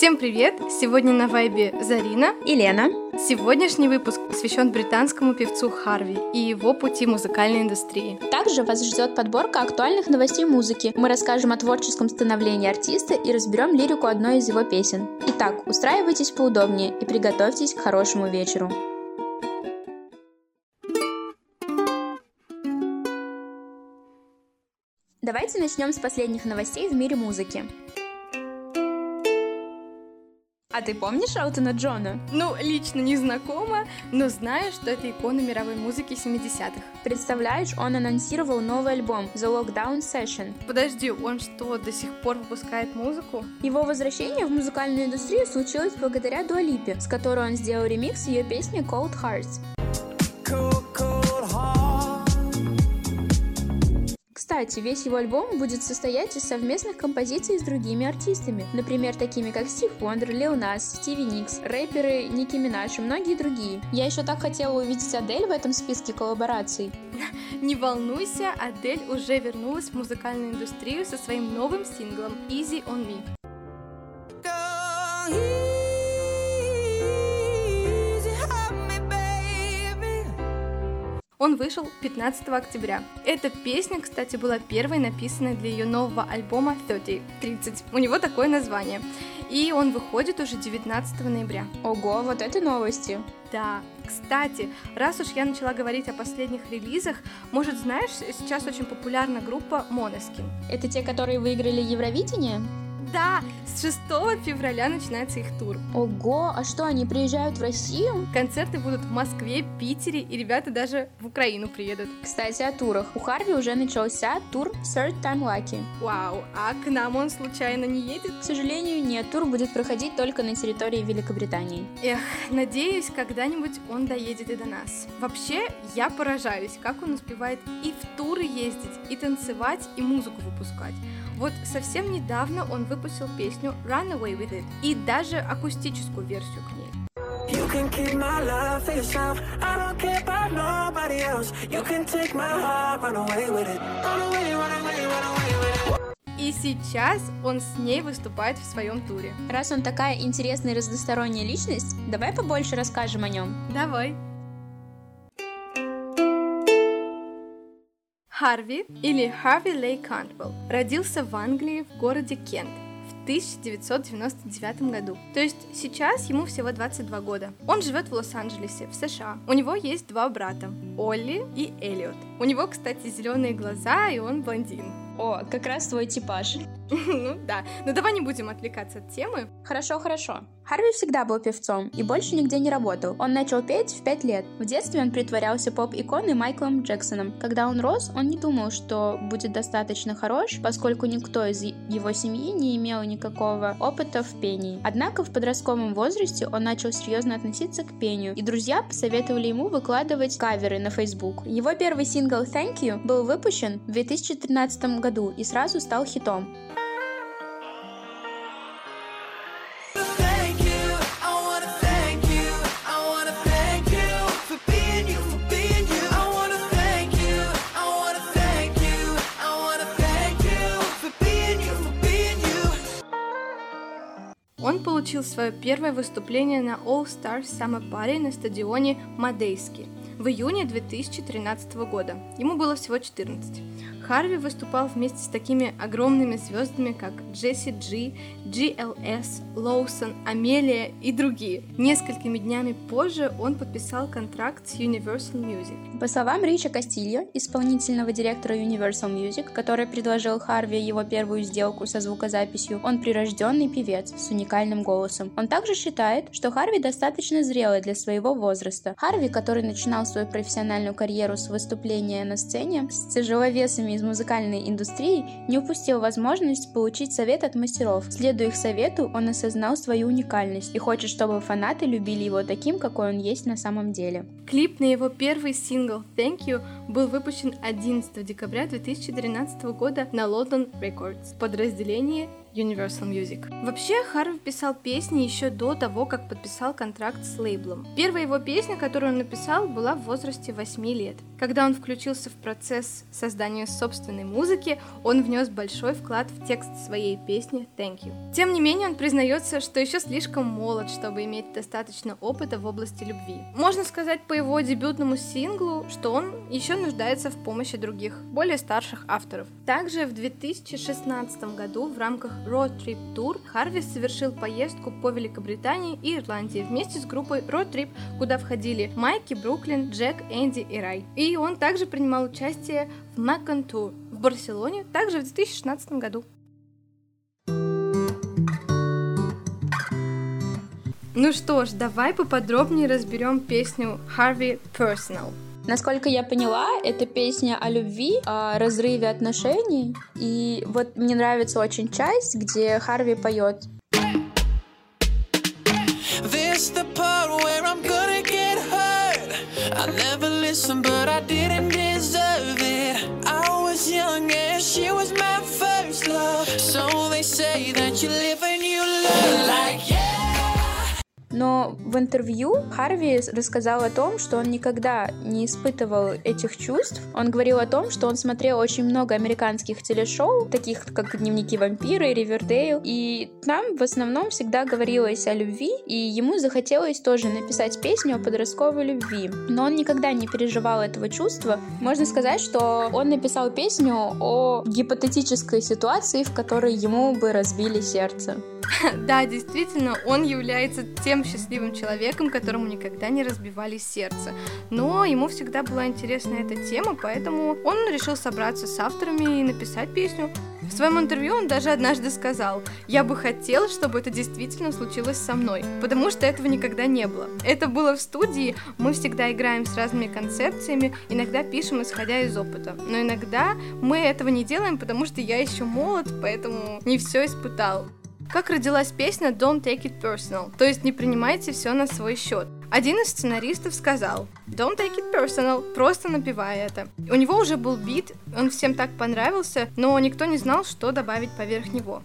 Всем привет! Сегодня на вайбе Зарина и Лена. Сегодняшний выпуск посвящен британскому певцу Харви и его пути музыкальной индустрии. Также вас ждет подборка актуальных новостей музыки. Мы расскажем о творческом становлении артиста и разберем лирику одной из его песен. Итак, устраивайтесь поудобнее и приготовьтесь к хорошему вечеру. Давайте начнем с последних новостей в мире музыки. А ты помнишь Элтона Джона? Ну, лично не знакома, но знаю, что это икона мировой музыки 70-х. Представляешь, он анонсировал новый альбом The Lockdown Session. Подожди, он что, до сих пор выпускает музыку? Его возвращение в музыкальную индустрию случилось благодаря Дуалипе, с которой он сделал ремикс ее песни Cold Hearts. Кстати, весь его альбом будет состоять из совместных композиций с другими артистами, например, такими как Стив Вондер, Лил Нас, Стиви Никс, рэперы Ники Минаж и многие другие. Я еще так хотела увидеть Адель в этом списке коллабораций. Не волнуйся, Адель уже вернулась в музыкальную индустрию со своим новым синглом Easy on Me. Он вышел 15 октября. Эта песня, кстати, была первой написанной для ее нового альбома 30. 30. У него такое название. И он выходит уже 19 ноября. Ого, вот это новости. Да, кстати, раз уж я начала говорить о последних релизах, может, знаешь, сейчас очень популярна группа Måneskin. Это те, которые выиграли Евровидение? Да, с 6 февраля начинается их тур. Ого, а что, они приезжают в Россию? Концерты будут в Москве, Питере, и ребята даже в Украину приедут. Кстати, о турах. У Харви уже начался тур Third Time Lucky. Вау, а к нам он случайно не едет? К сожалению, нет, тур будет проходить только на территории Великобритании. Эх, надеюсь, когда-нибудь он доедет и до нас. Вообще, я поражаюсь, как он успевает и в туры ездить, и танцевать, и музыку выпускать. Вот совсем недавно он выпустил песню Run Away With It и даже акустическую версию к ней. You can keep my love for yourself. I don't care about nobody else. You can take my heart, run away with it. Run away, run away, run away with it. И сейчас он с ней выступает в своем туре. Раз он такая интересная и разносторонняя личность, давай побольше расскажем о нем. Давай. Харви или Харви Лей Кантвелл родился в Англии в городе Кент в 1999 году. То есть сейчас ему всего 22 года. Он живет в Лос-Анджелесе, в США. У него есть два брата, Олли и Эллиот. У него, кстати, зеленые глаза, и он блондин. О, как раз твой типаж. Ну да, но давай не будем отвлекаться от темы. Хорошо, хорошо. Харви всегда был певцом и больше нигде не работал. Он начал петь в 5 лет. В детстве он притворялся поп-иконой Майклом Джексоном. Когда он рос, он не думал, что будет достаточно хорош, поскольку никто из его семьи не имел никакого опыта в пении. Однако в подростковом возрасте он начал серьезно относиться к пению, и друзья посоветовали ему выкладывать каверы на Facebook. Его первый сингл Thank You был выпущен в 2013 году и сразу стал хитом. Он получил свое первое выступление на All Stars Summer Party на стадионе Мадейски в июне 2013 года. Ему было всего 14. Харви выступал вместе с такими огромными звездами, как Джесси Джи, GLS, Лоусон, Амелия и другие. Несколькими днями позже он подписал контракт с Universal Music. По словам Рича Кастильо, исполнительного директора Universal Music, который предложил Харви его первую сделку со звукозаписью, он прирожденный певец с уникальным голосом. Он также считает, что Харви достаточно зрелый для своего возраста. Харви, который начинал свою профессиональную карьеру с выступления на сцене с тяжеловесами из музыкальной индустрии, не упустил возможность получить совет от мастеров. Следуя их совету, он осознал свою уникальность и хочет, чтобы фанаты любили его таким, какой он есть на самом деле. Клип на его первый сингл Thank You был выпущен 11 декабря 2013 года на London Records в подразделении Universal Music. Вообще, Харви писал песни еще до того, как подписал контракт с лейблом. Первая его песня, которую он написал, была в возрасте 8 лет. Когда он включился в процесс создания собственной музыки, он внес большой вклад в текст своей песни Thank You. Тем не менее, он признается, что еще слишком молод, чтобы иметь достаточно опыта в области любви. Можно сказать по его дебютному синглу, что он еще нуждается в помощи других, более старших авторов. Также в 2016 году в рамках Road Trip Tour Харви совершил поездку по Великобритании и Ирландии вместе с группой Road Trip, куда входили Майки, Бруклин, Джек, Энди и Рай. И он также принимал участие в Macon Tour в Барселоне, также в 2016 году. Ну что ж, давай поподробнее разберем песню Harvey Personal. Насколько я поняла, это песня о любви, о разрыве отношений. И вот мне нравится очень часть, где Харви поет. So they say that you live and you learn. Like. Но в интервью Харви рассказал о том, что он никогда не испытывал этих чувств. Он говорил о том, что он смотрел очень много американских телешоу, таких как «Дневники вампира» и «Ривердейл», и там в основном всегда говорилось о любви, и ему захотелось тоже написать песню о подростковой любви. Но он никогда не переживал этого чувства. Можно сказать, что он написал песню о гипотетической ситуации, в которой ему бы разбили сердце. Да, действительно, он является тем счастливым человеком, которому никогда не разбивали сердце. Но ему всегда была интересна эта тема, поэтому он решил собраться с авторами и написать песню. В своем интервью он даже однажды сказал, я бы хотел, чтобы это действительно случилось со мной, потому что этого никогда не было. Это было в студии, мы всегда играем с разными концепциями, иногда пишем исходя из опыта, но иногда мы этого не делаем, потому что я еще молод, поэтому не все испытал. Как родилась песня Don't Take It Personal, то есть не принимайте все на свой счет. Один из сценаристов сказал Don't take it personal, просто напевай это. У него уже был бит, он всем так понравился, но никто не знал, что добавить поверх него.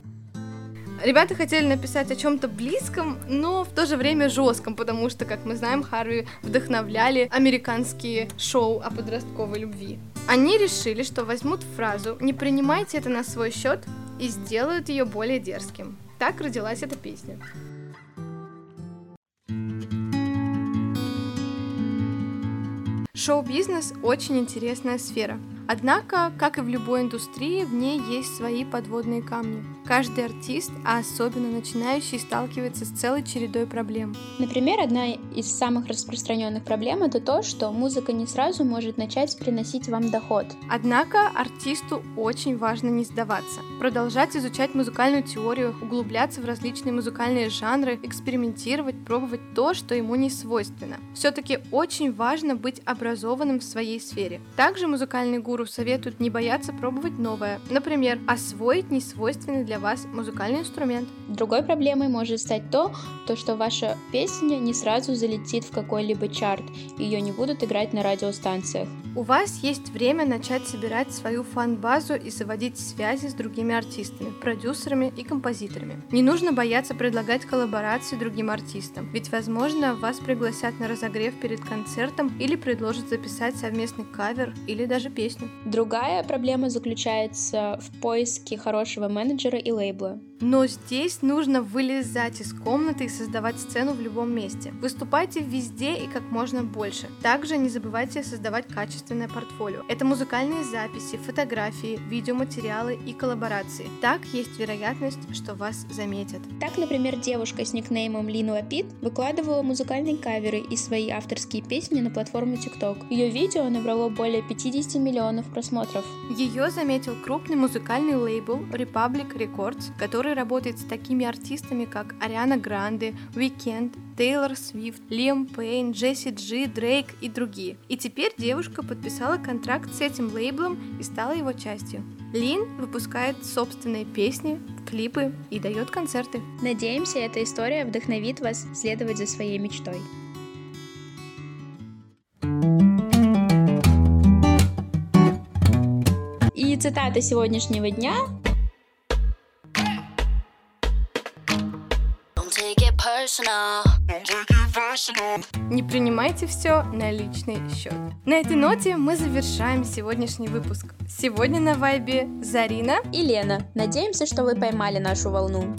Ребята хотели написать о чем-то близком, но в то же время жестком, потому что, как мы знаем, Харви вдохновляли американские шоу о подростковой любви. Они решили, что возьмут фразу «Не принимайте это на свой счет» и сделают ее более дерзким. Так родилась эта песня. Шоу-бизнес очень интересная сфера. Однако, как и в любой индустрии, в ней есть свои подводные камни. Каждый артист, а особенно начинающий, сталкивается с целой чередой проблем. Например, одна из самых распространенных проблем это то, что музыка не сразу может начать приносить вам доход. Однако артисту очень важно не сдаваться, продолжать изучать музыкальную теорию, углубляться в различные музыкальные жанры, экспериментировать, пробовать то, что ему не свойственно. Все-таки очень важно быть образованным в своей сфере. Также музыкальный гуру гуру советуют не бояться пробовать новое. Например, освоить несвойственный для вас музыкальный инструмент. Другой проблемой может стать то, то что ваша песня не сразу залетит в какой-либо чарт, ее не будут играть на радиостанциях. У вас есть время начать собирать свою фан-базу и заводить связи с другими артистами, продюсерами и композиторами. Не нужно бояться предлагать коллаборации другим артистам, ведь, возможно, вас пригласят на разогрев перед концертом или предложат записать совместный кавер или даже песню. Другая проблема заключается в поиске хорошего менеджера и лейбла. Но здесь нужно вылезать из комнаты и создавать сцену в любом месте. Выступайте везде и как можно больше. Также не забывайте создавать качественное портфолио. Это музыкальные записи, фотографии, видеоматериалы и коллаборации. Так есть вероятность, что вас заметят. Так, например, девушка с никнеймом Линуа Пит выкладывала музыкальные каверы и свои авторские песни на платформу TikTok. Ее видео набрало более 50 миллионов просмотров. Ее заметил крупный музыкальный лейбл Republic Records, который который работает с такими артистами, как Ариана Гранде, Weekend, Тейлор Свифт, Лиам Пейн, Джесси Джи, Дрейк и другие. И теперь девушка подписала контракт с этим лейблом и стала его частью. Лин выпускает собственные песни, клипы и дает концерты. Надеемся, эта история вдохновит вас следовать за своей мечтой. И цитата сегодняшнего дня Не принимайте все на личный счет. На этой ноте мы завершаем сегодняшний выпуск. Сегодня на вайбе Зарина и Лена. Надеемся, что вы поймали нашу волну.